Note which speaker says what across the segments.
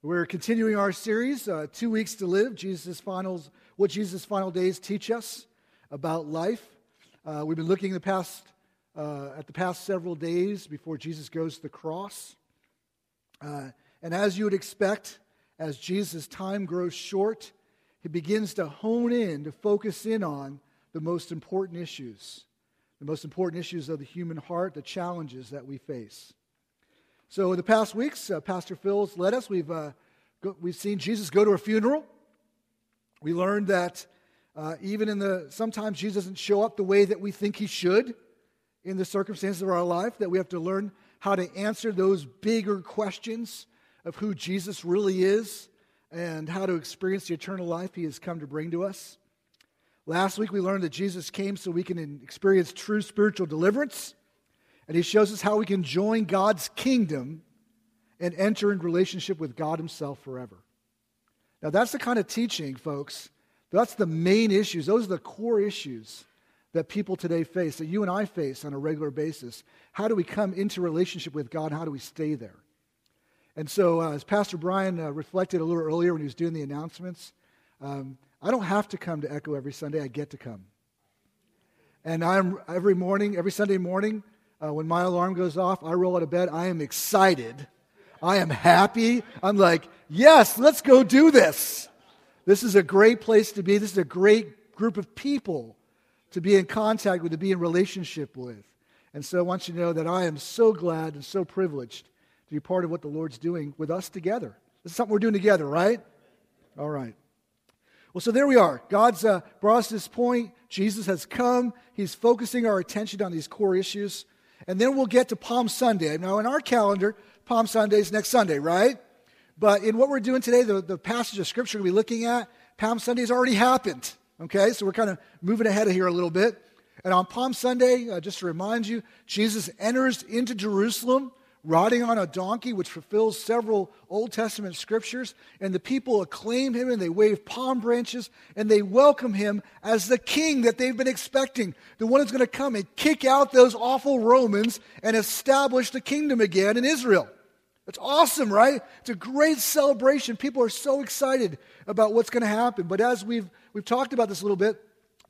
Speaker 1: We're continuing our series, uh, Two Weeks to Live, Jesus' finals, what Jesus' final days teach us about life. Uh, we've been looking the past, uh, at the past several days before Jesus goes to the cross. Uh, and as you would expect, as Jesus' time grows short, he begins to hone in, to focus in on the most important issues, the most important issues of the human heart, the challenges that we face. So, in the past weeks, uh, Pastor Phil's led us. We've, uh, go, we've seen Jesus go to a funeral. We learned that uh, even in the, sometimes Jesus doesn't show up the way that we think he should in the circumstances of our life, that we have to learn how to answer those bigger questions of who Jesus really is and how to experience the eternal life he has come to bring to us. Last week, we learned that Jesus came so we can experience true spiritual deliverance. And he shows us how we can join God's kingdom and enter in relationship with God himself forever. Now, that's the kind of teaching, folks. That's the main issues. Those are the core issues that people today face, that you and I face on a regular basis. How do we come into relationship with God? How do we stay there? And so, uh, as Pastor Brian uh, reflected a little earlier when he was doing the announcements, um, I don't have to come to Echo every Sunday, I get to come. And I'm every morning, every Sunday morning, uh, when my alarm goes off, I roll out of bed. I am excited. I am happy. I'm like, yes, let's go do this. This is a great place to be. This is a great group of people to be in contact with, to be in relationship with. And so I want you to know that I am so glad and so privileged to be part of what the Lord's doing with us together. This is something we're doing together, right? All right. Well, so there we are. God's uh, brought us to this point. Jesus has come. He's focusing our attention on these core issues. And then we'll get to Palm Sunday. Now, in our calendar, Palm Sunday is next Sunday, right? But in what we're doing today, the, the passage of Scripture we'll be looking at, Palm Sunday has already happened. Okay, so we're kind of moving ahead of here a little bit. And on Palm Sunday, uh, just to remind you, Jesus enters into Jerusalem riding on a donkey, which fulfills several Old Testament scriptures. And the people acclaim him and they wave palm branches and they welcome him as the king that they've been expecting, the one who's going to come and kick out those awful Romans and establish the kingdom again in Israel. It's awesome, right? It's a great celebration. People are so excited about what's going to happen. But as we've, we've talked about this a little bit,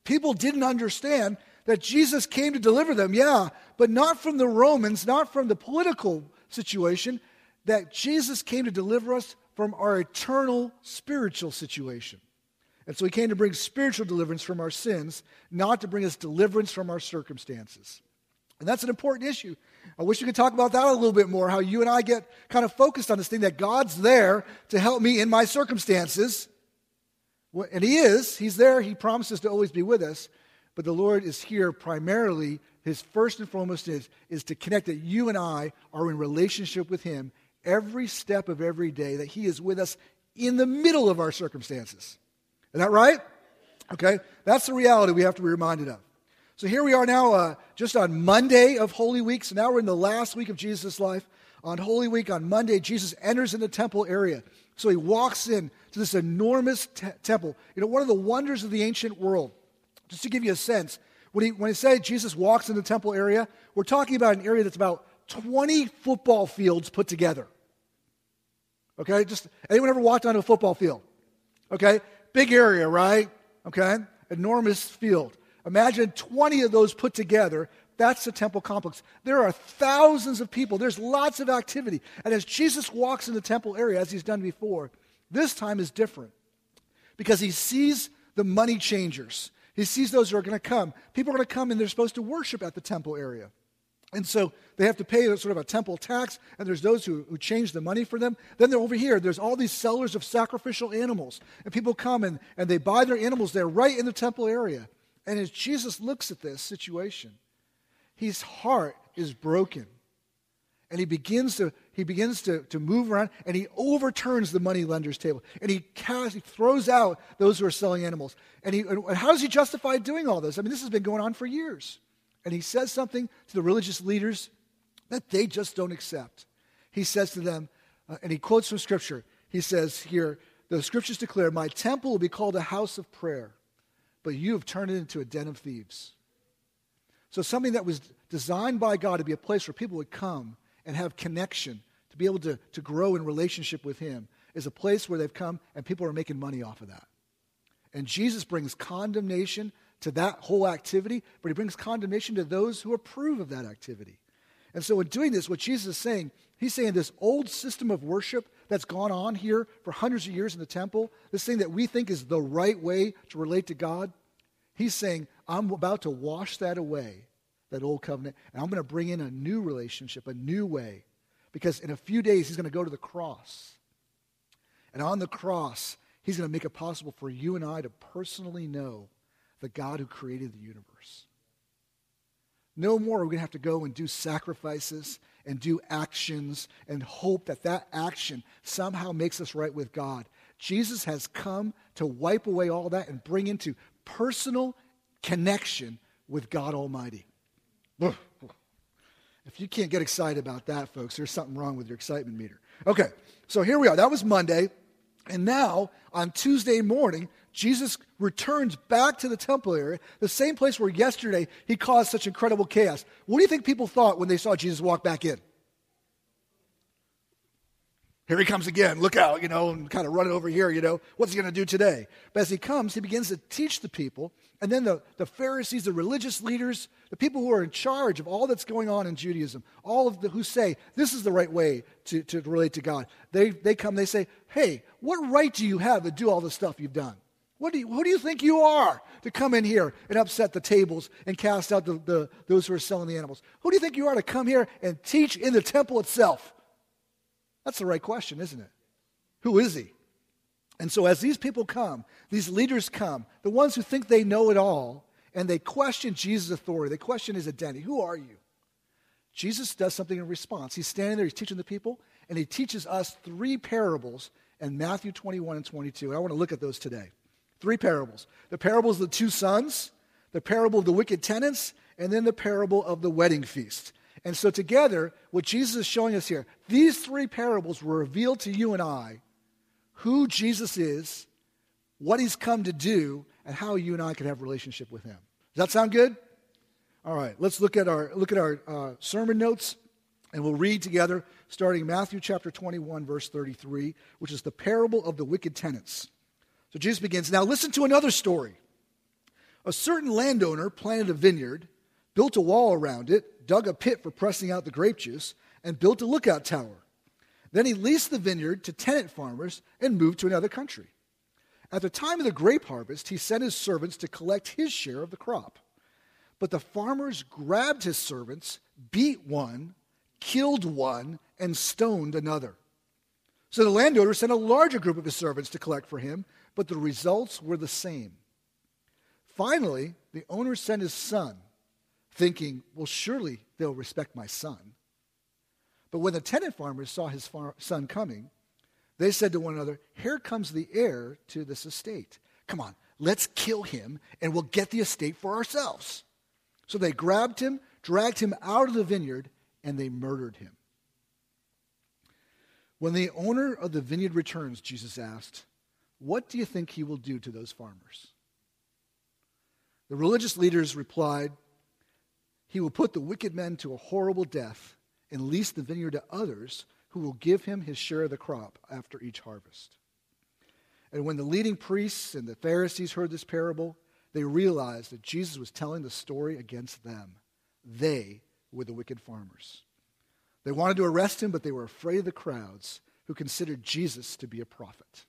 Speaker 1: people didn't understand that Jesus came to deliver them, yeah, but not from the Romans, not from the political situation, that Jesus came to deliver us from our eternal spiritual situation. And so he came to bring spiritual deliverance from our sins, not to bring us deliverance from our circumstances. And that's an important issue. I wish we could talk about that a little bit more, how you and I get kind of focused on this thing that God's there to help me in my circumstances. And He is. He's there. He promises to always be with us. But the Lord is here primarily, his first and foremost is, is to connect that you and I are in relationship with him every step of every day, that he is with us in the middle of our circumstances. Is that right? Okay, that's the reality we have to be reminded of. So here we are now, uh, just on Monday of Holy Week. So now we're in the last week of Jesus' life. On Holy Week, on Monday, Jesus enters in the temple area. So he walks in to this enormous te- temple. You know, one of the wonders of the ancient world just to give you a sense, when he, when he said Jesus walks in the temple area, we're talking about an area that's about 20 football fields put together. Okay, just anyone ever walked onto a football field? Okay, big area, right? Okay, enormous field. Imagine 20 of those put together. That's the temple complex. There are thousands of people. There's lots of activity. And as Jesus walks in the temple area, as he's done before, this time is different because he sees the money changers. He sees those who are going to come. People are going to come and they're supposed to worship at the temple area. And so they have to pay sort of a temple tax, and there's those who, who change the money for them. Then they're over here, there's all these sellers of sacrificial animals. And people come and, and they buy their animals there right in the temple area. And as Jesus looks at this situation, his heart is broken. And he begins to he begins to, to move around and he overturns the money lender's table and he, casts, he throws out those who are selling animals. And, he, and how does he justify doing all this? I mean, this has been going on for years. And he says something to the religious leaders that they just don't accept. He says to them, uh, and he quotes from Scripture. He says here, the Scriptures declare, My temple will be called a house of prayer, but you have turned it into a den of thieves. So, something that was designed by God to be a place where people would come and have connection to be able to, to grow in relationship with Him, is a place where they've come and people are making money off of that. And Jesus brings condemnation to that whole activity, but He brings condemnation to those who approve of that activity. And so, in doing this, what Jesus is saying, He's saying this old system of worship that's gone on here for hundreds of years in the temple, this thing that we think is the right way to relate to God, He's saying, I'm about to wash that away, that old covenant, and I'm going to bring in a new relationship, a new way. Because in a few days, He's going to go to the cross. And on the cross, He's going to make it possible for you and I to personally know the God who created the universe. No more are we going to have to go and do sacrifices and do actions and hope that that action somehow makes us right with God. Jesus has come to wipe away all that and bring into personal connection with God Almighty. If you can't get excited about that, folks, there's something wrong with your excitement meter. Okay, so here we are. That was Monday. And now, on Tuesday morning, Jesus returns back to the temple area, the same place where yesterday he caused such incredible chaos. What do you think people thought when they saw Jesus walk back in? Here he comes again. Look out, you know, and kind of running over here, you know. What's he going to do today? But as he comes, he begins to teach the people. And then the, the Pharisees, the religious leaders, the people who are in charge of all that's going on in Judaism, all of the who say this is the right way to, to relate to God, they, they come, they say, Hey, what right do you have to do all the stuff you've done? What do you, who do you think you are to come in here and upset the tables and cast out the, the, those who are selling the animals? Who do you think you are to come here and teach in the temple itself? That's the right question, isn't it? Who is he? And so, as these people come, these leaders come, the ones who think they know it all, and they question Jesus' authority, they question his identity. Who are you? Jesus does something in response. He's standing there, he's teaching the people, and he teaches us three parables in Matthew 21 and 22. And I want to look at those today. Three parables the parables of the two sons, the parable of the wicked tenants, and then the parable of the wedding feast. And so, together, what Jesus is showing us here, these three parables will reveal to you and I who Jesus is, what he's come to do, and how you and I can have relationship with him. Does that sound good? All right, let's look at our, look at our uh, sermon notes, and we'll read together, starting Matthew chapter 21, verse 33, which is the parable of the wicked tenants. So Jesus begins Now, listen to another story. A certain landowner planted a vineyard, built a wall around it, dug a pit for pressing out the grape juice, and built a lookout tower. Then he leased the vineyard to tenant farmers and moved to another country. At the time of the grape harvest, he sent his servants to collect his share of the crop. But the farmers grabbed his servants, beat one, killed one, and stoned another. So the landowner sent a larger group of his servants to collect for him, but the results were the same. Finally, the owner sent his son thinking, well, surely they'll respect my son. But when the tenant farmers saw his far- son coming, they said to one another, Here comes the heir to this estate. Come on, let's kill him and we'll get the estate for ourselves. So they grabbed him, dragged him out of the vineyard, and they murdered him. When the owner of the vineyard returns, Jesus asked, What do you think he will do to those farmers? The religious leaders replied, he will put the wicked men to a horrible death and lease the vineyard to others who will give him his share of the crop after each harvest. And when the leading priests and the Pharisees heard this parable, they realized that Jesus was telling the story against them. They were the wicked farmers. They wanted to arrest him, but they were afraid of the crowds who considered Jesus to be a prophet.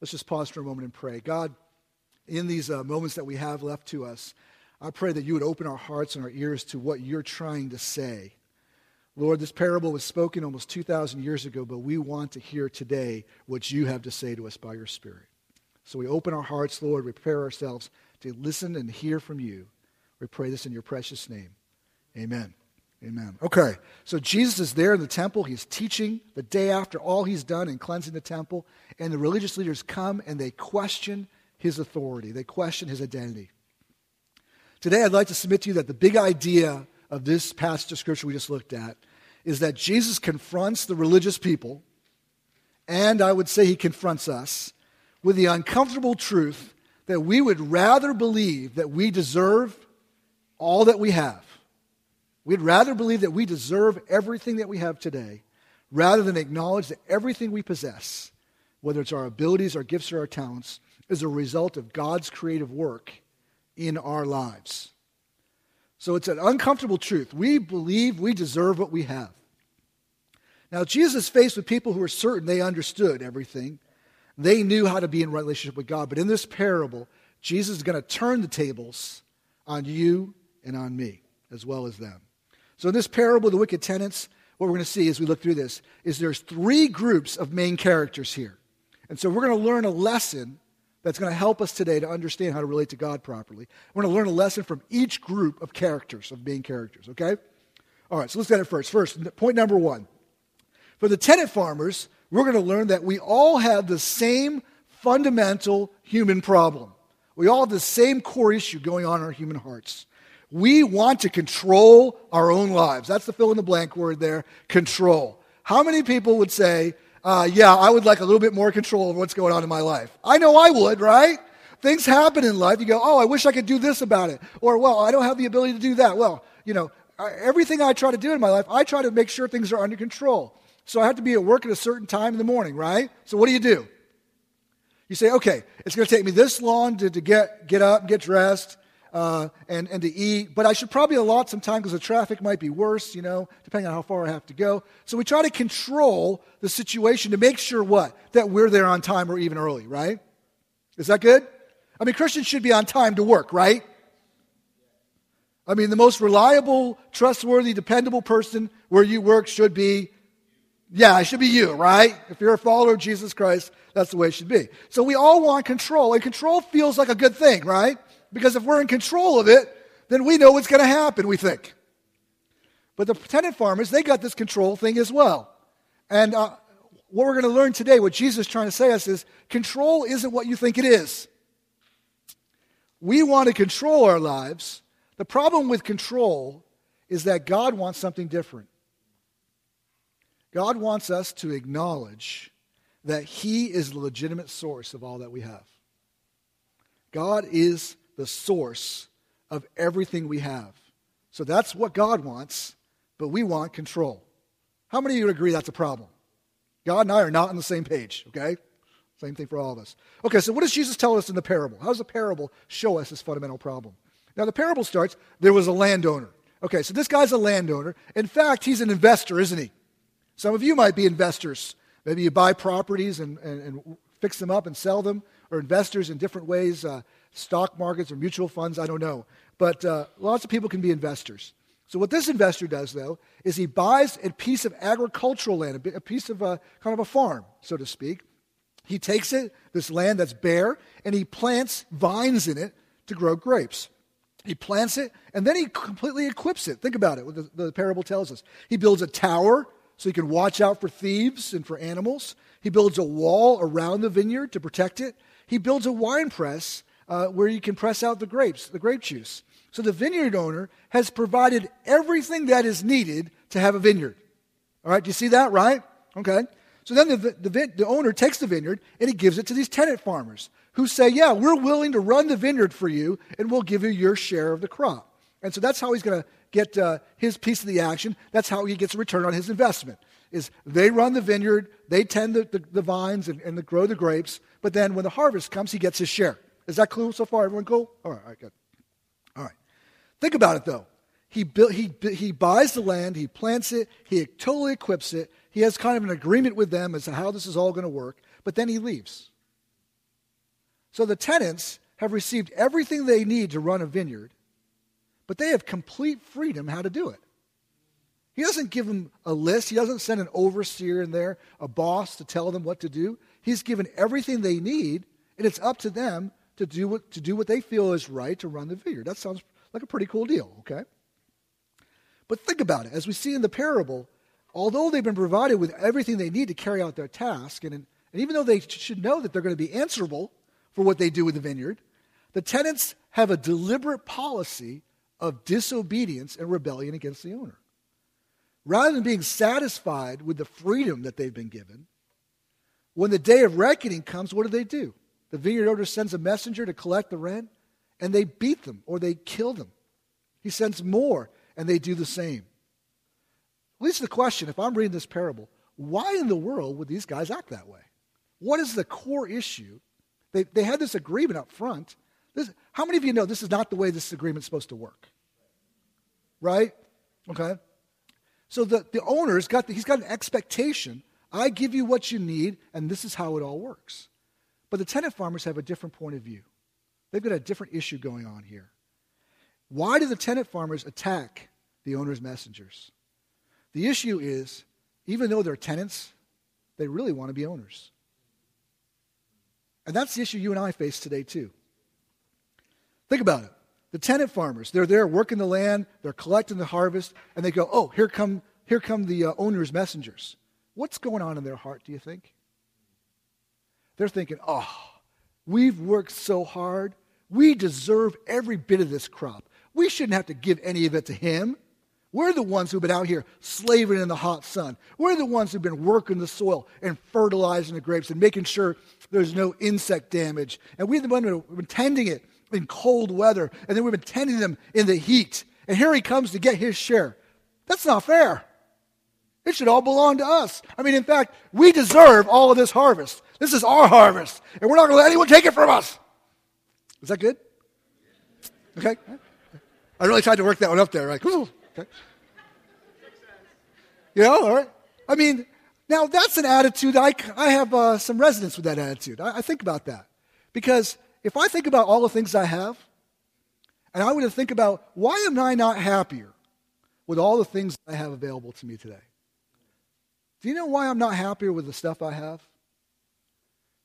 Speaker 1: Let's just pause for a moment and pray. God, in these uh, moments that we have left to us, I pray that you would open our hearts and our ears to what you're trying to say. Lord, this parable was spoken almost 2,000 years ago, but we want to hear today what you have to say to us by your Spirit. So we open our hearts, Lord, we prepare ourselves to listen and hear from you. We pray this in your precious name. Amen. Amen. Okay, so Jesus is there in the temple. He's teaching the day after all he's done in cleansing the temple. And the religious leaders come and they question his authority, they question his identity. Today, I'd like to submit to you that the big idea of this passage of Scripture we just looked at is that Jesus confronts the religious people, and I would say he confronts us with the uncomfortable truth that we would rather believe that we deserve all that we have. We'd rather believe that we deserve everything that we have today rather than acknowledge that everything we possess, whether it's our abilities, our gifts, or our talents, is a result of God's creative work in our lives. So it's an uncomfortable truth. We believe we deserve what we have. Now, Jesus faced with people who were certain they understood everything. They knew how to be in relationship with God. But in this parable, Jesus is going to turn the tables on you and on me, as well as them. So in this parable, the wicked tenants, what we're going to see as we look through this is there's three groups of main characters here. And so we're going to learn a lesson that's going to help us today to understand how to relate to God properly. We're going to learn a lesson from each group of characters, of main characters, okay? All right, so let's get it first. First, point number one. For the tenant farmers, we're going to learn that we all have the same fundamental human problem. We all have the same core issue going on in our human hearts. We want to control our own lives. That's the fill in the blank word there control. How many people would say, uh, Yeah, I would like a little bit more control of what's going on in my life? I know I would, right? Things happen in life. You go, Oh, I wish I could do this about it. Or, Well, I don't have the ability to do that. Well, you know, everything I try to do in my life, I try to make sure things are under control. So I have to be at work at a certain time in the morning, right? So what do you do? You say, okay, it's going to take me this long to, to get, get up, get dressed, uh, and, and to eat, but I should probably allot some time because the traffic might be worse, you know, depending on how far I have to go. So we try to control the situation to make sure what? That we're there on time or even early, right? Is that good? I mean, Christians should be on time to work, right? I mean, the most reliable, trustworthy, dependable person where you work should be, yeah, it should be you, right? If you're a follower of Jesus Christ, that's the way it should be. So we all want control, and control feels like a good thing, right? Because if we're in control of it, then we know what's going to happen, we think. But the tenant farmers, they got this control thing as well. And uh, what we're going to learn today, what Jesus is trying to say us is control isn't what you think it is. We want to control our lives. The problem with control is that God wants something different. God wants us to acknowledge that He is the legitimate source of all that we have. God is the source of everything we have. So that's what God wants, but we want control. How many of you agree that's a problem? God and I are not on the same page, okay? Same thing for all of us. Okay, so what does Jesus tell us in the parable? How does the parable show us this fundamental problem? Now, the parable starts there was a landowner. Okay, so this guy's a landowner. In fact, he's an investor, isn't he? Some of you might be investors. Maybe you buy properties and, and, and fix them up and sell them, or investors in different ways. Uh, stock markets or mutual funds, I don't know. But uh, lots of people can be investors. So, what this investor does, though, is he buys a piece of agricultural land, a piece of a kind of a farm, so to speak. He takes it, this land that's bare, and he plants vines in it to grow grapes. He plants it, and then he completely equips it. Think about it, what the, the parable tells us. He builds a tower so he can watch out for thieves and for animals. He builds a wall around the vineyard to protect it. He builds a wine press uh, where you can press out the grapes, the grape juice. So the vineyard owner has provided everything that is needed to have a vineyard. All right, do you see that, right? Okay. So then the, the, the owner takes the vineyard and he gives it to these tenant farmers who say, Yeah, we're willing to run the vineyard for you and we'll give you your share of the crop. And so that's how he's going to get uh, his piece of the action. That's how he gets a return on his investment. Is they run the vineyard, they tend the, the, the vines and, and the, grow the grapes, but then when the harvest comes, he gets his share. Is that cool so far? Everyone cool? All right, all right, good. All right. Think about it though. He, built, he, he buys the land, he plants it, he totally equips it. He has kind of an agreement with them as to how this is all going to work, but then he leaves. So the tenants have received everything they need to run a vineyard, but they have complete freedom how to do it. He doesn't give them a list. He doesn't send an overseer in there, a boss to tell them what to do. He's given everything they need, and it's up to them to do what, to do what they feel is right to run the vineyard. That sounds like a pretty cool deal, okay? But think about it. As we see in the parable, although they've been provided with everything they need to carry out their task, and, and even though they should know that they're going to be answerable for what they do with the vineyard, the tenants have a deliberate policy of disobedience and rebellion against the owner. Rather than being satisfied with the freedom that they've been given, when the day of reckoning comes, what do they do? The vineyard owner sends a messenger to collect the rent, and they beat them or they kill them. He sends more, and they do the same. At least the question if I'm reading this parable, why in the world would these guys act that way? What is the core issue? They, they had this agreement up front. This, how many of you know this is not the way this agreement is supposed to work? Right? Okay. So the, the owner's got the, he's got an expectation. I give you what you need, and this is how it all works. But the tenant farmers have a different point of view. They've got a different issue going on here. Why do the tenant farmers attack the owner's messengers? The issue is, even though they're tenants, they really want to be owners. And that's the issue you and I face today, too. Think about it. The tenant farmers, they're there working the land, they're collecting the harvest, and they go, oh, here come, here come the uh, owner's messengers. What's going on in their heart, do you think? They're thinking, oh, we've worked so hard. We deserve every bit of this crop. We shouldn't have to give any of it to him. We're the ones who've been out here slaving in the hot sun. We're the ones who've been working the soil and fertilizing the grapes and making sure there's no insect damage. And we're the ones who've been tending it in cold weather, and then we've been tending them in the heat. And here he comes to get his share. That's not fair. It should all belong to us. I mean, in fact, we deserve all of this harvest. This is our harvest, and we're not going to let anyone take it from us. Is that good? Okay. I really tried to work that one up there. Like, ooh. Okay. You know, all right. I mean, now that's an attitude. I, I have uh, some resonance with that attitude. I, I think about that. Because if I think about all the things I have, and I were to think about why am I not happier with all the things I have available to me today? Do you know why I'm not happier with the stuff I have?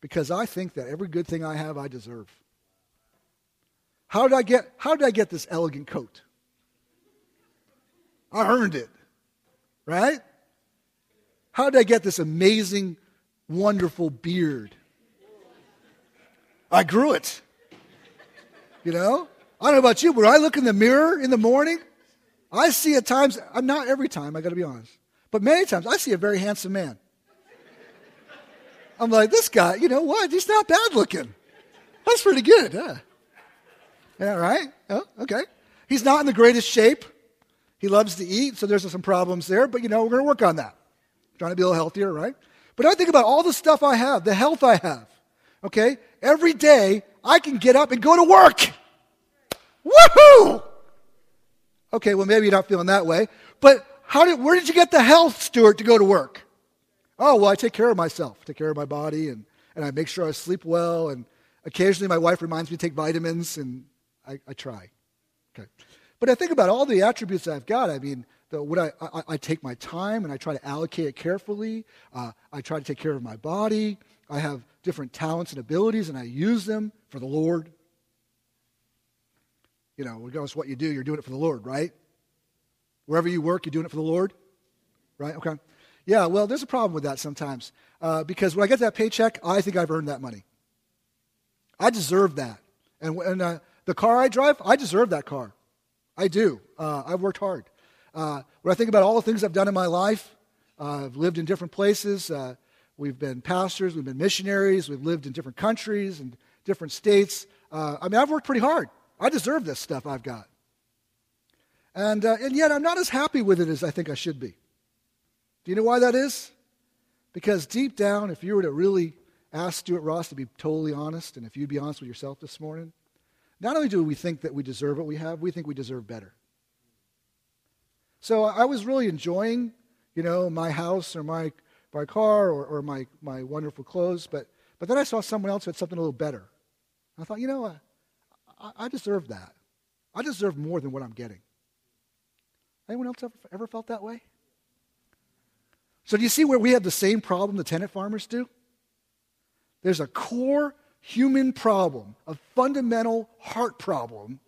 Speaker 1: Because I think that every good thing I have, I deserve. How did I get, how did I get this elegant coat? I earned it. Right? How did I get this amazing, wonderful beard? I grew it. You know? I don't know about you, but when I look in the mirror in the morning, I see at times, I'm not every time, I got to be honest, but many times I see a very handsome man. I'm like, this guy, you know what? He's not bad looking. That's pretty good, huh? Yeah, right? Oh, okay. He's not in the greatest shape. He loves to eat, so there's some problems there, but you know, we're going to work on that. trying to be a little healthier, right? But I think about all the stuff I have, the health I have. Okay? Every day, I can get up and go to work. Woohoo! Okay, well, maybe you're not feeling that way. But how did, where did you get the health, Stuart, to go to work? Oh, well, I take care of myself, take care of my body, and, and I make sure I sleep well. And occasionally my wife reminds me to take vitamins, and I, I try. Okay. But I think about all the attributes I've got. I mean, the, what I, I, I, take my time and I try to allocate it carefully. Uh, I try to take care of my body. I have different talents and abilities, and I use them for the Lord. You know, regardless of what you do, you're doing it for the Lord, right? Wherever you work, you're doing it for the Lord, right? Okay. Yeah, well, there's a problem with that sometimes uh, because when I get that paycheck, I think I've earned that money. I deserve that. And, and uh, the car I drive, I deserve that car. I do. Uh, I've worked hard. Uh, when I think about all the things I've done in my life, I've lived in different places. Uh, we've been pastors, we've been missionaries, we've lived in different countries and different states. Uh, I mean, I've worked pretty hard. I deserve this stuff I've got. And, and yet, I'm not as happy with it as I think I should be. Do you know why that is? Because deep down, if you were to really ask Stuart Ross to be totally honest, and if you'd be honest with yourself this morning, not only do we think that we deserve what we have, we think we deserve better. So I was really enjoying, you know, my house or my, my car or, or my, my wonderful clothes, but, but then I saw someone else who had something a little better. I thought, you know, I, I deserve that. I deserve more than what I'm getting. Anyone else ever, ever felt that way? So do you see where we have the same problem the tenant farmers do? There's a core human problem, a fundamental heart problem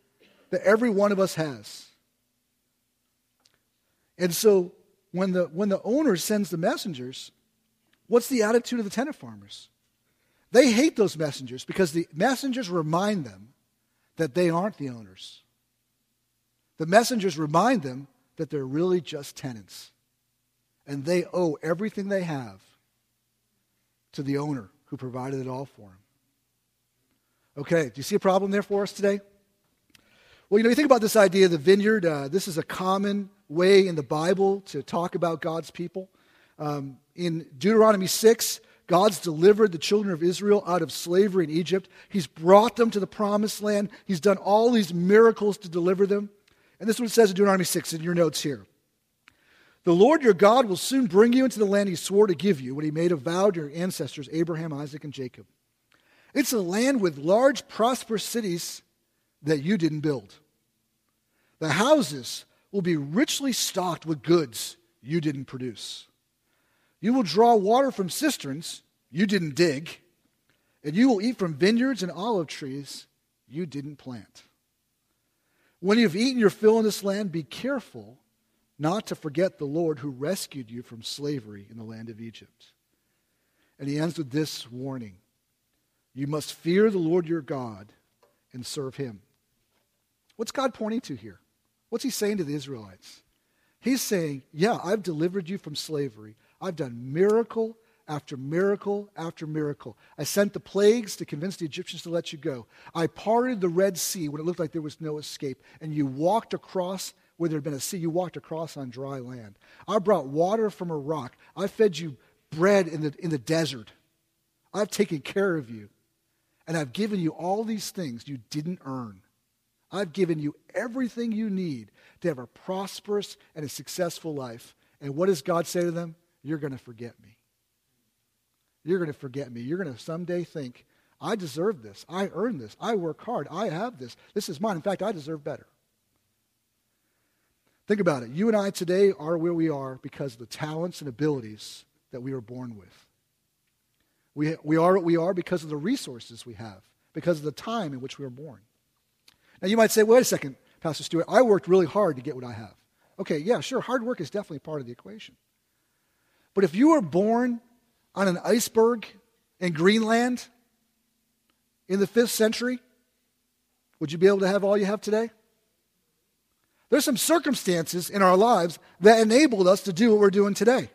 Speaker 1: that every one of us has. And so when the, when the owner sends the messengers, what's the attitude of the tenant farmers? They hate those messengers because the messengers remind them that they aren't the owners. The messengers remind them that they're really just tenants. And they owe everything they have to the owner who provided it all for them. Okay, do you see a problem there for us today? Well, you know, you think about this idea of the vineyard. Uh, this is a common way in the Bible to talk about God's people. Um, in Deuteronomy 6, God's delivered the children of Israel out of slavery in Egypt. He's brought them to the promised land. He's done all these miracles to deliver them. And this is what it says in Deuteronomy 6 in your notes here. The Lord your God will soon bring you into the land he swore to give you when he made a vow to your ancestors, Abraham, Isaac, and Jacob. It's a land with large, prosperous cities that you didn't build. The houses will be richly stocked with goods you didn't produce. You will draw water from cisterns you didn't dig, and you will eat from vineyards and olive trees you didn't plant. When you've eaten your fill in this land, be careful not to forget the Lord who rescued you from slavery in the land of Egypt. And he ends with this warning You must fear the Lord your God and serve him. What's God pointing to here? What's he saying to the Israelites? He's saying, Yeah, I've delivered you from slavery. I've done miracle after miracle after miracle. I sent the plagues to convince the Egyptians to let you go. I parted the Red Sea when it looked like there was no escape, and you walked across where there had been a sea. You walked across on dry land. I brought water from a rock. I fed you bread in the, in the desert. I've taken care of you. And I've given you all these things you didn't earn. I've given you everything you need to have a prosperous and a successful life. And what does God say to them? You're going to forget me. You're going to forget me. You're going to someday think, I deserve this. I earned this. I work hard. I have this. This is mine. In fact, I deserve better. Think about it. You and I today are where we are because of the talents and abilities that we were born with. We, we are what we are because of the resources we have, because of the time in which we were born. Now, you might say, wait a second, Pastor Stewart, I worked really hard to get what I have. Okay, yeah, sure, hard work is definitely part of the equation. But if you were born on an iceberg in Greenland in the fifth century, would you be able to have all you have today? There's some circumstances in our lives that enabled us to do what we're doing today.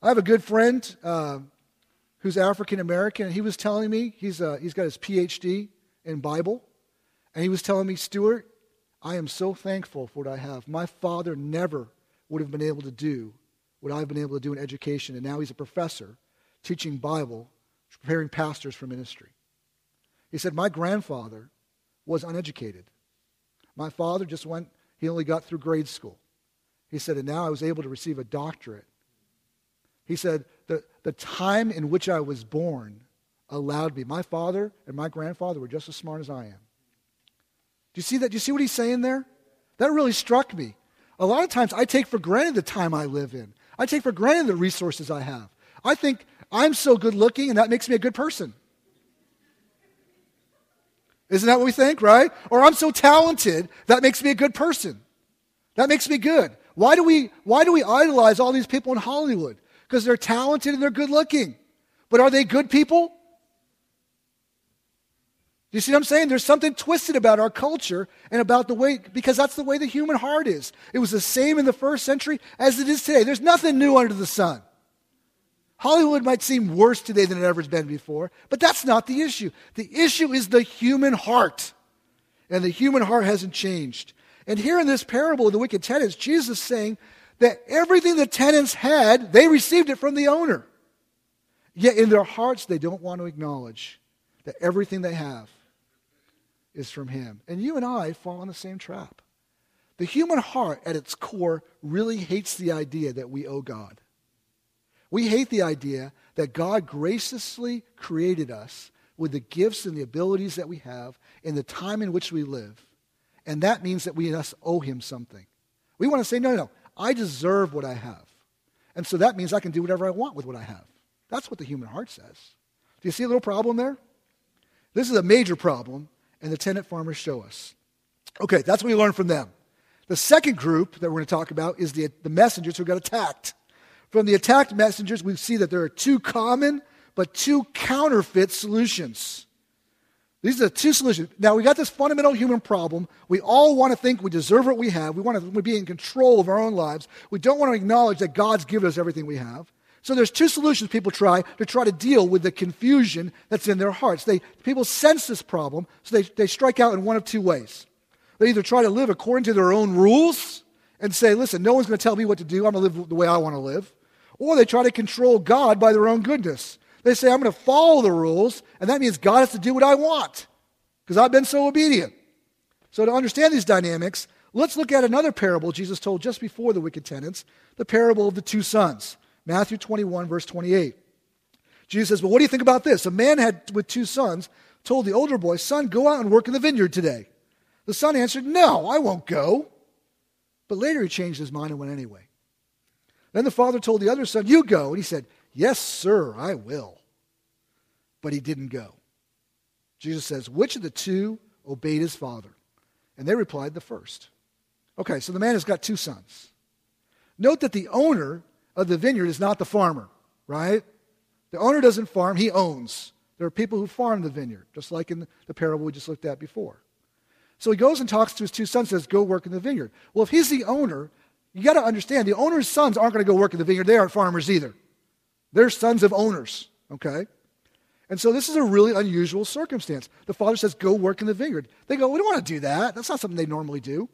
Speaker 1: I have a good friend uh, who's African American, and he was telling me he's, uh, he's got his PhD in Bible, and he was telling me, Stewart, I am so thankful for what I have. My father never would have been able to do what I've been able to do in education. And now he's a professor teaching Bible, preparing pastors for ministry. He said, My grandfather was uneducated. My father just went, he only got through grade school. He said, and now I was able to receive a doctorate. He said, the, the time in which I was born allowed me. My father and my grandfather were just as smart as I am. Do you see that? Do you see what he's saying there? That really struck me. A lot of times I take for granted the time I live in. I take for granted the resources I have. I think I'm so good looking and that makes me a good person. Isn't that what we think, right? Or I'm so talented, that makes me a good person. That makes me good. Why do we, why do we idolize all these people in Hollywood? Because they're talented and they're good looking. But are they good people? Do you see what I'm saying? There's something twisted about our culture and about the way, because that's the way the human heart is. It was the same in the first century as it is today. There's nothing new under the sun. Hollywood might seem worse today than it ever has been before, but that's not the issue. The issue is the human heart. And the human heart hasn't changed. And here in this parable of the wicked tenants, Jesus is saying that everything the tenants had, they received it from the owner. Yet in their hearts, they don't want to acknowledge that everything they have is from Him. And you and I fall in the same trap. The human heart, at its core, really hates the idea that we owe God. We hate the idea that God graciously created us with the gifts and the abilities that we have in the time in which we live. And that means that we must owe Him something. We want to say, no, no, no, I deserve what I have. And so that means I can do whatever I want with what I have. That's what the human heart says. Do you see a little problem there? This is a major problem and the tenant farmers show us. Okay, that's what we learned from them. The second group that we're going to talk about is the, the messengers who got attacked. From the attacked messengers, we see that there are two common but two counterfeit solutions. These are the two solutions. Now, we got this fundamental human problem. We all want to think we deserve what we have. We want to be in control of our own lives. We don't want to acknowledge that God's given us everything we have. So there's two solutions people try to try to deal with the confusion that's in their hearts. They, people sense this problem, so they, they strike out in one of two ways. They either try to live according to their own rules and say, listen, no one's going to tell me what to do. I'm going to live the way I want to live. Or they try to control God by their own goodness. They say, I'm going to follow the rules, and that means God has to do what I want because I've been so obedient. So, to understand these dynamics, let's look at another parable Jesus told just before the wicked tenants the parable of the two sons. Matthew 21, verse 28. Jesus says, Well, what do you think about this? A man had with two sons told the older boy, Son, go out and work in the vineyard today. The son answered, No, I won't go. But later he changed his mind and went anyway. Then the father told the other son, You go. And he said, Yes, sir, I will. But he didn't go. Jesus says, Which of the two obeyed his father? And they replied, The first. Okay, so the man has got two sons. Note that the owner of the vineyard is not the farmer, right? The owner doesn't farm, he owns. There are people who farm the vineyard, just like in the parable we just looked at before. So he goes and talks to his two sons, says, Go work in the vineyard. Well, if he's the owner, you got to understand the owner's sons aren't going to go work in the vineyard. They aren't farmers either. They're sons of owners, okay? And so this is a really unusual circumstance. The father says, Go work in the vineyard. They go, We don't want to do that. That's not something they normally do.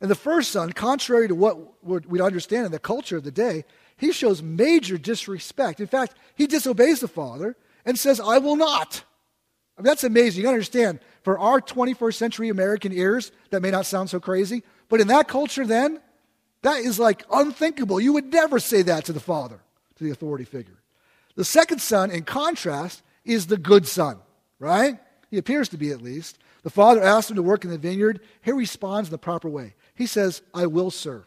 Speaker 1: And the first son, contrary to what we'd understand in the culture of the day, he shows major disrespect. In fact, he disobeys the father and says, I will not. I mean, that's amazing. You gotta understand, for our 21st century American ears, that may not sound so crazy, but in that culture then, that is like unthinkable. You would never say that to the father, to the authority figure. The second son, in contrast, is the good son, right? He appears to be at least. The father asks him to work in the vineyard. He responds in the proper way. He says, I will, sir.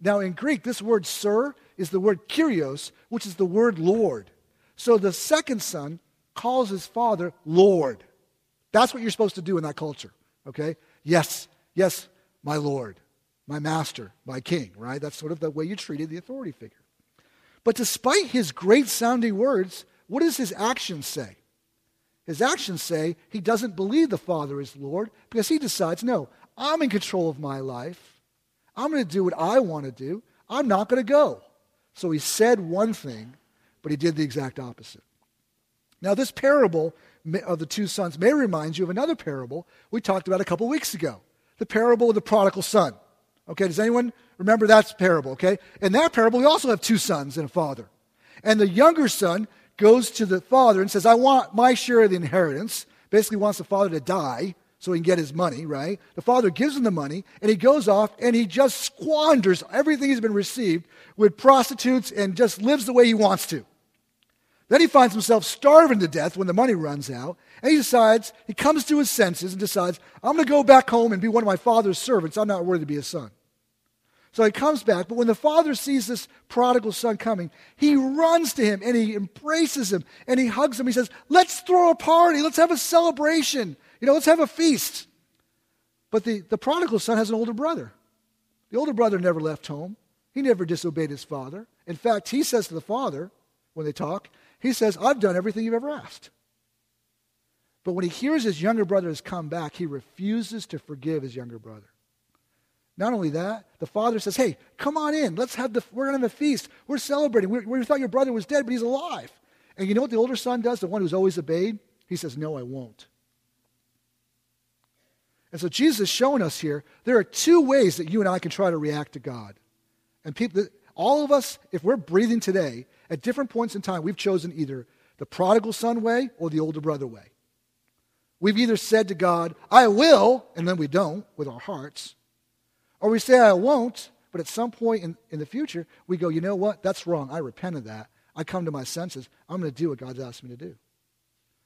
Speaker 1: Now, in Greek, this word sir is the word kyrios, which is the word Lord. So the second son calls his father Lord. That's what you're supposed to do in that culture, okay? Yes, yes, my Lord, my master, my king, right? That's sort of the way you treated the authority figure. But despite his great sounding words, what does his actions say? His actions say he doesn't believe the Father is Lord because he decides, no, I'm in control of my life. I'm going to do what I want to do. I'm not going to go. So he said one thing, but he did the exact opposite. Now, this parable of the two sons may remind you of another parable we talked about a couple weeks ago the parable of the prodigal son. Okay, does anyone remember that parable? Okay, in that parable, we also have two sons and a father. And the younger son goes to the father and says, I want my share of the inheritance. Basically, wants the father to die so he can get his money, right? The father gives him the money, and he goes off and he just squanders everything he's been received with prostitutes and just lives the way he wants to. Then he finds himself starving to death when the money runs out, and he decides, he comes to his senses and decides, I'm going to go back home and be one of my father's servants. I'm not worthy to be a son. So he comes back, but when the father sees this prodigal son coming, he runs to him and he embraces him and he hugs him. He says, Let's throw a party. Let's have a celebration. You know, let's have a feast. But the, the prodigal son has an older brother. The older brother never left home, he never disobeyed his father. In fact, he says to the father, when they talk, he says, I've done everything you've ever asked. But when he hears his younger brother has come back, he refuses to forgive his younger brother. Not only that, the father says, Hey, come on in. Let's have the, we're going to have a feast. We're celebrating. We, we thought your brother was dead, but he's alive. And you know what the older son does, the one who's always obeyed? He says, No, I won't. And so Jesus is showing us here there are two ways that you and I can try to react to God. And people, all of us, if we're breathing today, at different points in time, we've chosen either the prodigal son way or the older brother way. We've either said to God, I will, and then we don't with our hearts, or we say, I won't, but at some point in, in the future, we go, you know what? That's wrong. I repent of that. I come to my senses. I'm going to do what God's asked me to do.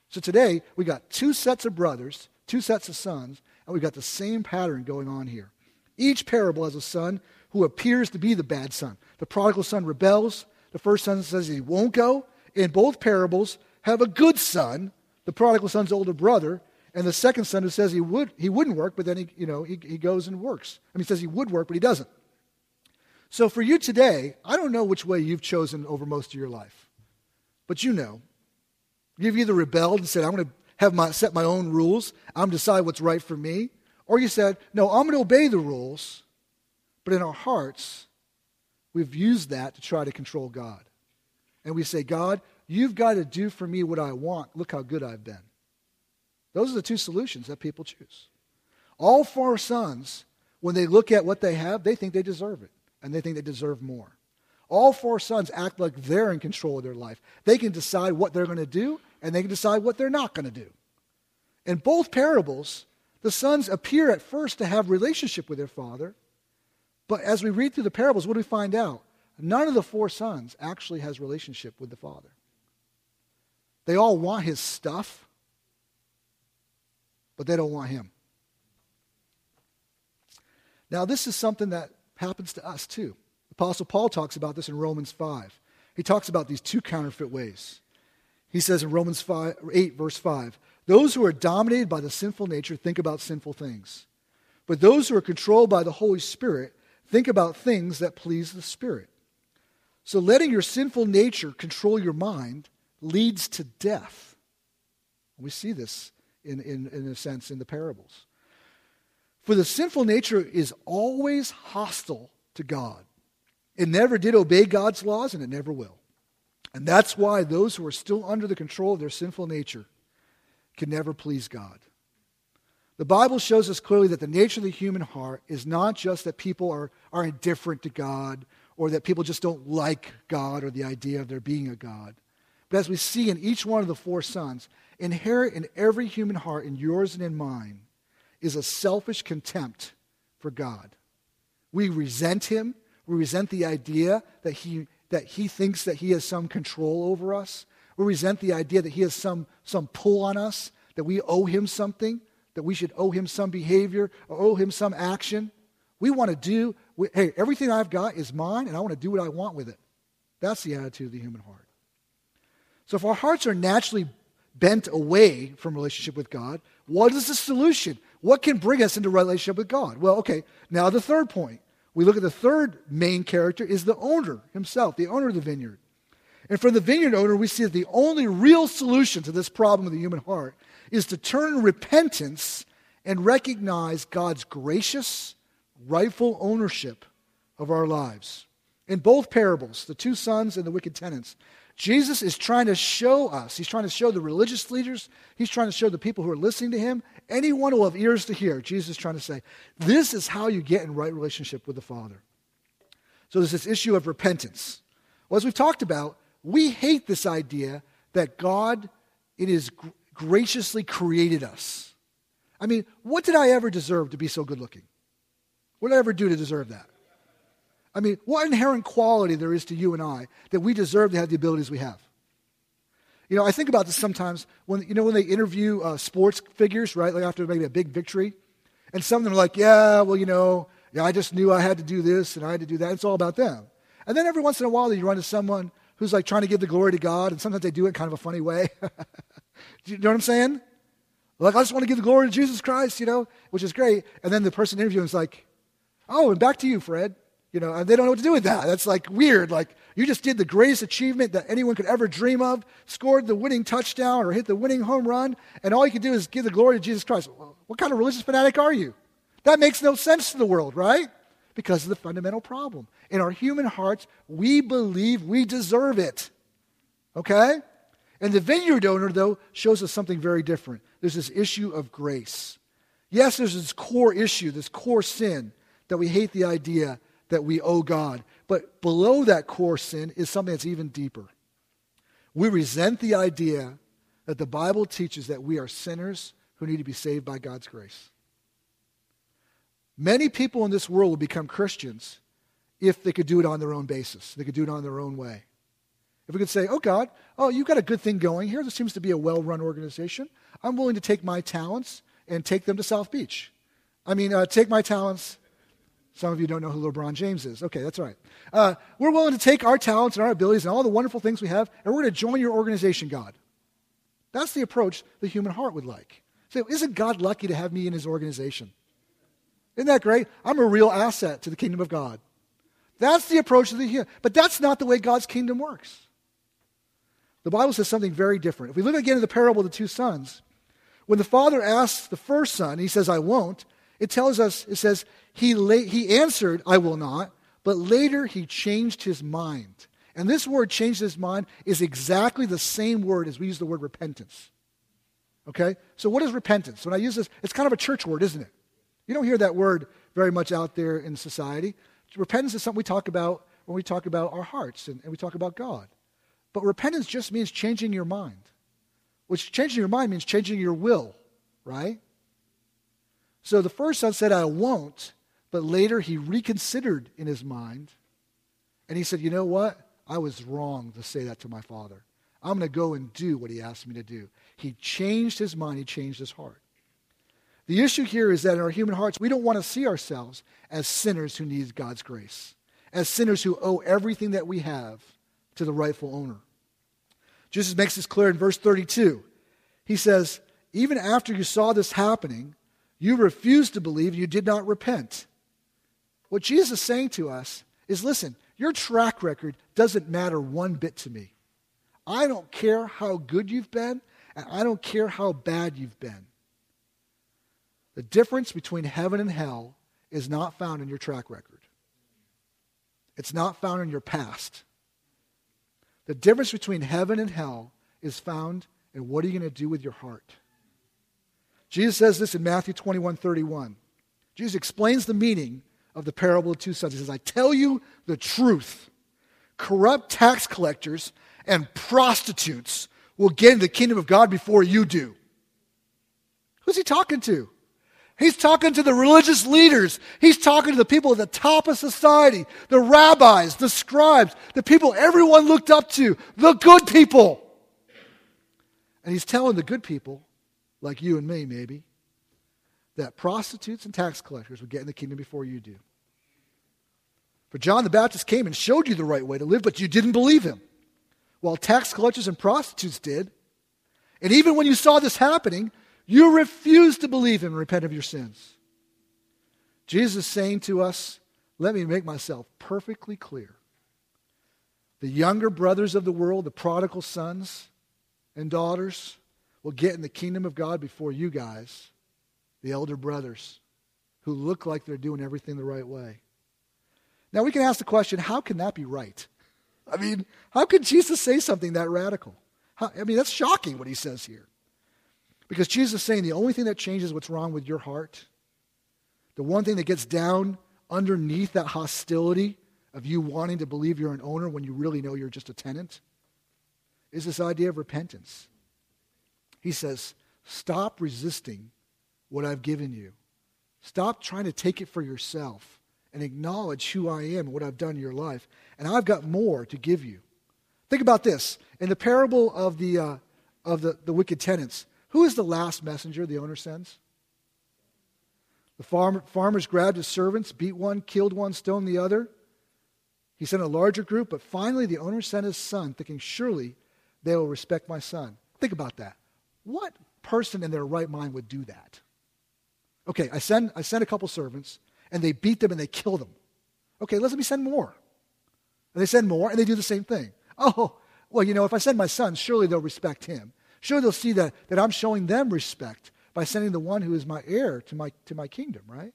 Speaker 1: So today, we got two sets of brothers, two sets of sons, and we've got the same pattern going on here. Each parable has a son who appears to be the bad son. The prodigal son rebels. The first son says he won't go. In both parables, have a good son, the prodigal son's older brother, and the second son who says he would he wouldn't work, but then he you know he, he goes and works. I mean, he says he would work, but he doesn't. So for you today, I don't know which way you've chosen over most of your life, but you know, you've either rebelled and said, "I'm going to have my, set my own rules. I'm going to decide what's right for me. Or you said, no, I'm going to obey the rules. But in our hearts, we've used that to try to control God. And we say, God, you've got to do for me what I want. Look how good I've been. Those are the two solutions that people choose. All four sons when they look at what they have, they think they deserve it, and they think they deserve more. All four sons act like they're in control of their life. They can decide what they're going to do, and they can decide what they're not going to do. In both parables, the sons appear at first to have relationship with their father, but as we read through the parables, what do we find out? None of the four sons actually has relationship with the father. They all want his stuff, but they don't want him. Now, this is something that happens to us too. Apostle Paul talks about this in Romans 5. He talks about these two counterfeit ways. He says in Romans 5, 8, verse 5, those who are dominated by the sinful nature think about sinful things. But those who are controlled by the Holy Spirit think about things that please the Spirit. So letting your sinful nature control your mind leads to death. We see this in, in, in a sense in the parables. For the sinful nature is always hostile to God. It never did obey God's laws, and it never will. And that's why those who are still under the control of their sinful nature can never please God. The Bible shows us clearly that the nature of the human heart is not just that people are, are indifferent to God or that people just don't like God or the idea of there being a God. But as we see in each one of the four sons, inherent in every human heart, in yours and in mine, is a selfish contempt for God. We resent him. We resent the idea that he, that he thinks that he has some control over us. We resent the idea that he has some, some pull on us, that we owe him something, that we should owe him some behavior or owe him some action. We want to do, we, hey, everything I've got is mine, and I want to do what I want with it. That's the attitude of the human heart. So if our hearts are naturally bent away from relationship with God, what is the solution? What can bring us into relationship with God? Well, okay, now the third point. We look at the third main character is the owner himself, the owner of the vineyard. And from the vineyard owner, we see that the only real solution to this problem of the human heart is to turn repentance and recognize God's gracious, rightful ownership of our lives. In both parables, the two sons and the wicked tenants, Jesus is trying to show us, he's trying to show the religious leaders, he's trying to show the people who are listening to him, anyone who have ears to hear, Jesus is trying to say, this is how you get in right relationship with the Father. So there's this issue of repentance. Well, as we've talked about, we hate this idea that God, it is graciously created us. I mean, what did I ever deserve to be so good looking? What did I ever do to deserve that? I mean, what inherent quality there is to you and I that we deserve to have the abilities we have? You know, I think about this sometimes when you know when they interview uh, sports figures, right? Like after maybe a big victory, and some of them are like, "Yeah, well, you know, yeah, I just knew I had to do this and I had to do that." It's all about them. And then every once in a while, you run into someone who's like trying to give the glory to God, and sometimes they do it in kind of a funny way. you know what I'm saying? Like, I just want to give the glory to Jesus Christ, you know, which is great. And then the person interviewing is like, "Oh, and back to you, Fred." You know, and they don't know what to do with that. That's like weird. Like, you just did the greatest achievement that anyone could ever dream of, scored the winning touchdown or hit the winning home run, and all you can do is give the glory to Jesus Christ. What kind of religious fanatic are you? That makes no sense to the world, right? Because of the fundamental problem. In our human hearts, we believe we deserve it. Okay? And the vineyard owner, though, shows us something very different. There's this issue of grace. Yes, there's this core issue, this core sin, that we hate the idea that we owe God. But below that core sin is something that's even deeper. We resent the idea that the Bible teaches that we are sinners who need to be saved by God's grace. Many people in this world will become Christians if they could do it on their own basis. They could do it on their own way. If we could say, oh, God, oh, you've got a good thing going here. There seems to be a well run organization. I'm willing to take my talents and take them to South Beach. I mean, uh, take my talents some of you don't know who LeBron James is. Okay, that's all right. Uh, we're willing to take our talents and our abilities and all the wonderful things we have, and we're going to join your organization, God. That's the approach the human heart would like. Say, isn't God lucky to have me in his organization? Isn't that great? I'm a real asset to the kingdom of God. That's the approach of the human. But that's not the way God's kingdom works. The Bible says something very different. If we look again at the parable of the two sons, when the father asks the first son, he says, I won't, it tells us, it says, he, la- he answered, I will not, but later he changed his mind. And this word, changed his mind, is exactly the same word as we use the word repentance. Okay? So, what is repentance? When I use this, it's kind of a church word, isn't it? You don't hear that word very much out there in society. Repentance is something we talk about when we talk about our hearts and, and we talk about God. But repentance just means changing your mind, which changing your mind means changing your will, right? So the first son said, I won't, but later he reconsidered in his mind and he said, You know what? I was wrong to say that to my father. I'm going to go and do what he asked me to do. He changed his mind, he changed his heart. The issue here is that in our human hearts, we don't want to see ourselves as sinners who need God's grace, as sinners who owe everything that we have to the rightful owner. Jesus makes this clear in verse 32. He says, Even after you saw this happening, you refused to believe, you did not repent. What Jesus is saying to us is listen, your track record doesn't matter one bit to me. I don't care how good you've been, and I don't care how bad you've been. The difference between heaven and hell is not found in your track record. It's not found in your past. The difference between heaven and hell is found in what are you going to do with your heart. Jesus says this in Matthew 21 31. Jesus explains the meaning of the parable of two sons. He says, I tell you the truth. Corrupt tax collectors and prostitutes will get into the kingdom of God before you do. Who's he talking to? He's talking to the religious leaders. He's talking to the people at the top of society, the rabbis, the scribes, the people everyone looked up to, the good people. And he's telling the good people, like you and me maybe, that prostitutes and tax collectors would get in the kingdom before you do. For John the Baptist came and showed you the right way to live, but you didn't believe him, while tax collectors and prostitutes did. And even when you saw this happening, you refused to believe him and repent of your sins. Jesus is saying to us, let me make myself perfectly clear. The younger brothers of the world, the prodigal sons and daughters, will get in the kingdom of God before you guys, the elder brothers, who look like they're doing everything the right way. Now, we can ask the question how can that be right? I mean, how could Jesus say something that radical? How, I mean, that's shocking what he says here. Because Jesus is saying the only thing that changes what's wrong with your heart, the one thing that gets down underneath that hostility of you wanting to believe you're an owner when you really know you're just a tenant, is this idea of repentance. He says, Stop resisting what I've given you. Stop trying to take it for yourself and acknowledge who I am and what I've done in your life. And I've got more to give you. Think about this. In the parable of the, uh, of the, the wicked tenants, who is the last messenger the owner sends? The farmer, farmers grabbed his servants, beat one, killed one, stoned the other. He sent a larger group, but finally the owner sent his son, thinking, surely they will respect my son. Think about that. What person in their right mind would do that? Okay, I send, I send a couple servants and they beat them and they kill them. Okay, let me send more. And they send more and they do the same thing. Oh, well, you know, if I send my son, surely they'll respect him. Surely they'll see that, that I'm showing them respect by sending the one who is my heir to my, to my kingdom, right?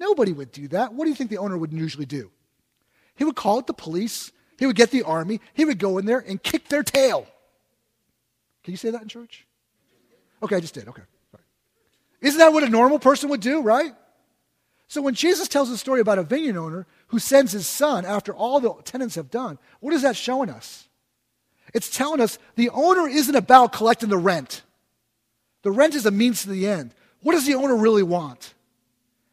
Speaker 1: Nobody would do that. What do you think the owner would usually do? He would call it the police. He would get the army. He would go in there and kick their tail. Can you say that in church? Okay, I just did. Okay. Isn't that what a normal person would do, right? So when Jesus tells a story about a vineyard owner who sends his son after all the tenants have done, what is that showing us? It's telling us the owner isn't about collecting the rent. The rent is a means to the end. What does the owner really want?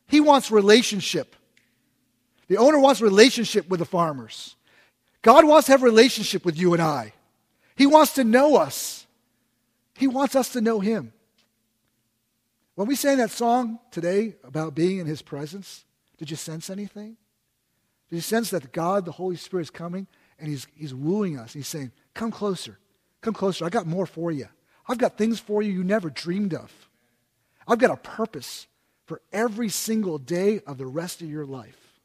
Speaker 1: He wants relationship. The owner wants relationship with the farmers. God wants to have relationship with you and I. He wants to know us. He wants us to know him. When we sang that song today about being in his presence, did you sense anything? Did you sense that God, the Holy Spirit, is coming and he's, he's wooing us? He's saying, Come closer. Come closer. I got more for you. I've got things for you you never dreamed of. I've got a purpose for every single day of the rest of your life.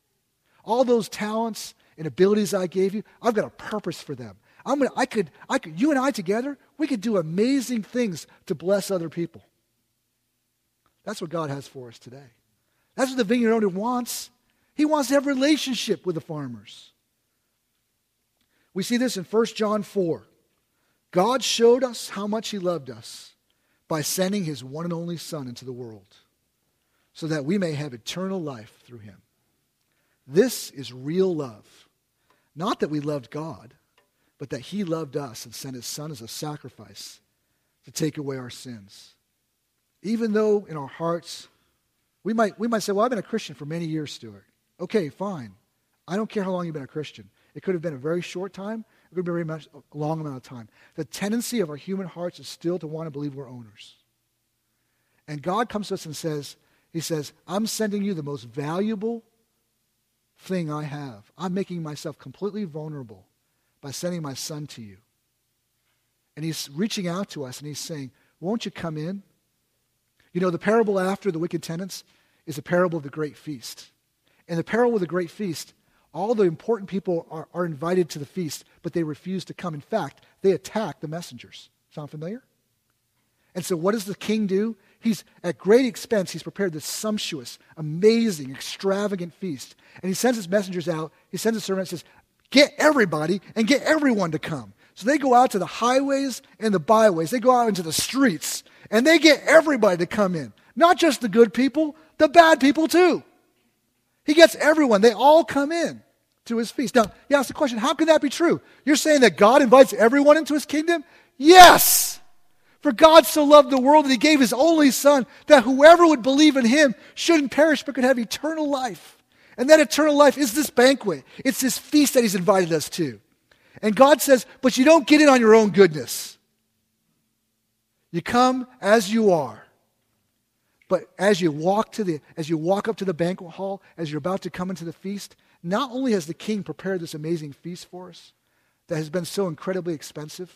Speaker 1: All those talents and abilities I gave you, I've got a purpose for them. I'm gonna, I could, I could, you and I together, we could do amazing things to bless other people. That's what God has for us today. That's what the vineyard owner wants. He wants to have a relationship with the farmers. We see this in 1 John 4. God showed us how much he loved us by sending his one and only Son into the world. so that we may have eternal life through him. This is real love. Not that we loved God, but that he loved us and sent his son as a sacrifice to take away our sins. Even though in our hearts, we might, we might say, Well, I've been a Christian for many years, Stuart. Okay, fine. I don't care how long you've been a Christian. It could have been a very short time, it could have been a very much, a long amount of time. The tendency of our human hearts is still to want to believe we're owners. And God comes to us and says, He says, I'm sending you the most valuable thing I have. I'm making myself completely vulnerable by sending my son to you. And he's reaching out to us and he's saying, Won't you come in? You know, the parable after the wicked tenants is a parable of the great feast. In the parable of the great feast, all the important people are, are invited to the feast, but they refuse to come. In fact, they attack the messengers. Sound familiar? And so, what does the king do? He's at great expense, he's prepared this sumptuous, amazing, extravagant feast. And he sends his messengers out. He sends a servant and says, Get everybody and get everyone to come. So they go out to the highways and the byways. They go out into the streets and they get everybody to come in. Not just the good people, the bad people too. He gets everyone. They all come in to his feast. Now, you ask the question, how can that be true? You're saying that God invites everyone into his kingdom? Yes! For God so loved the world that he gave his only Son, that whoever would believe in him shouldn't perish but could have eternal life. And that eternal life is this banquet. It's this feast that he's invited us to. And God says, but you don't get in on your own goodness. You come as you are. But as you walk to the as you walk up to the banquet hall, as you're about to come into the feast, not only has the king prepared this amazing feast for us that has been so incredibly expensive,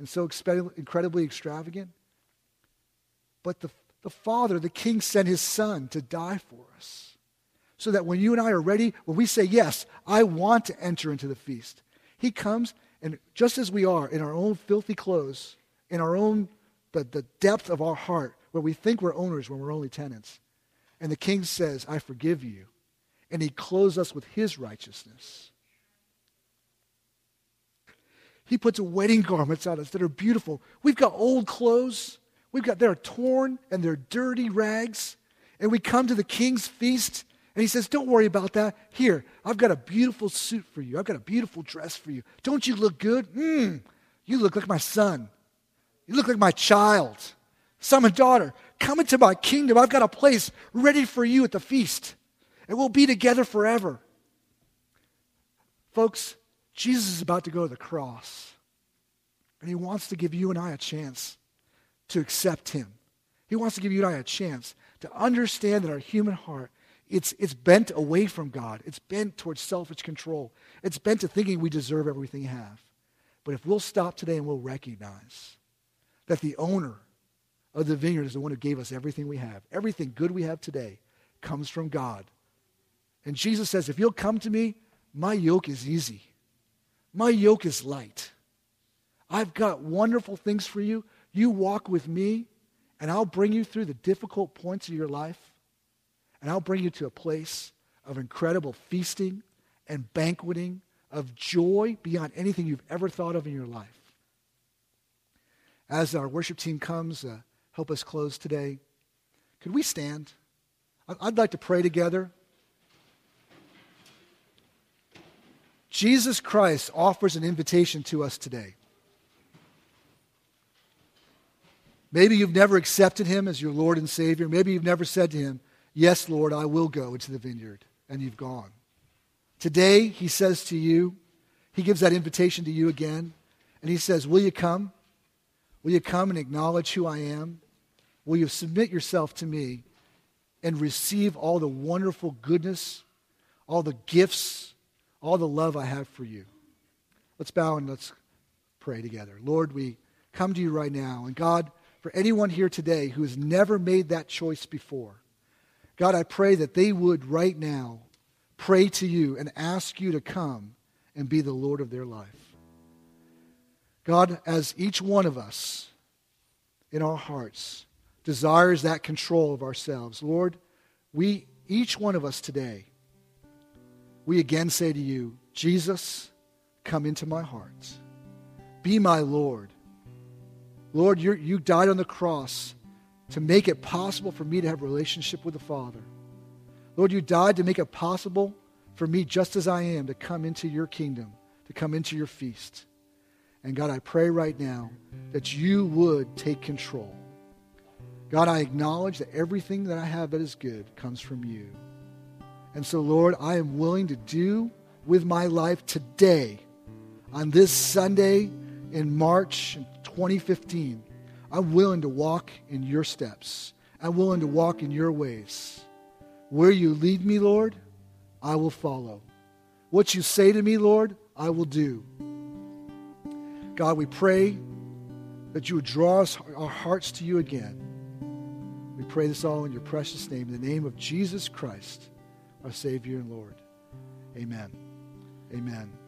Speaker 1: and so incredibly extravagant. But the, the Father, the King, sent his Son to die for us. So that when you and I are ready, when we say, Yes, I want to enter into the feast, he comes and just as we are in our own filthy clothes, in our own, the, the depth of our heart, where we think we're owners when we're only tenants. And the king says, I forgive you. And he clothes us with his righteousness. He puts wedding garments on us that are beautiful. We've got old clothes. We've got, they're torn and they're dirty rags. And we come to the king's feast and he says, Don't worry about that. Here, I've got a beautiful suit for you. I've got a beautiful dress for you. Don't you look good? Mmm, you look like my son. You look like my child. Son and daughter, come into my kingdom. I've got a place ready for you at the feast. And we'll be together forever. Folks, Jesus is about to go to the cross. And he wants to give you and I a chance to accept him. He wants to give you and I a chance to understand that our human heart, it's, it's bent away from God. It's bent towards selfish control. It's bent to thinking we deserve everything we have. But if we'll stop today and we'll recognize that the owner of the vineyard is the one who gave us everything we have, everything good we have today comes from God. And Jesus says, if you'll come to me, my yoke is easy my yoke is light. I've got wonderful things for you. You walk with me, and I'll bring you through the difficult points of your life, and I'll bring you to a place of incredible feasting and banqueting, of joy beyond anything you've ever thought of in your life. As our worship team comes, uh, help us close today. Could we stand? I'd like to pray together. Jesus Christ offers an invitation to us today. Maybe you've never accepted him as your Lord and Savior. Maybe you've never said to him, Yes, Lord, I will go into the vineyard, and you've gone. Today, he says to you, he gives that invitation to you again, and he says, Will you come? Will you come and acknowledge who I am? Will you submit yourself to me and receive all the wonderful goodness, all the gifts, all the love I have for you. Let's bow and let's pray together. Lord, we come to you right now. And God, for anyone here today who has never made that choice before, God, I pray that they would right now pray to you and ask you to come and be the Lord of their life. God, as each one of us in our hearts desires that control of ourselves, Lord, we, each one of us today, we again say to you, Jesus, come into my heart. Be my Lord. Lord, you died on the cross to make it possible for me to have a relationship with the Father. Lord, you died to make it possible for me, just as I am, to come into your kingdom, to come into your feast. And God, I pray right now that you would take control. God, I acknowledge that everything that I have that is good comes from you. And so, Lord, I am willing to do with my life today, on this Sunday in March 2015, I'm willing to walk in your steps. I'm willing to walk in your ways. Where you lead me, Lord, I will follow. What you say to me, Lord, I will do. God, we pray that you would draw us, our hearts to you again. We pray this all in your precious name, in the name of Jesus Christ, our Savior and Lord. Amen. Amen.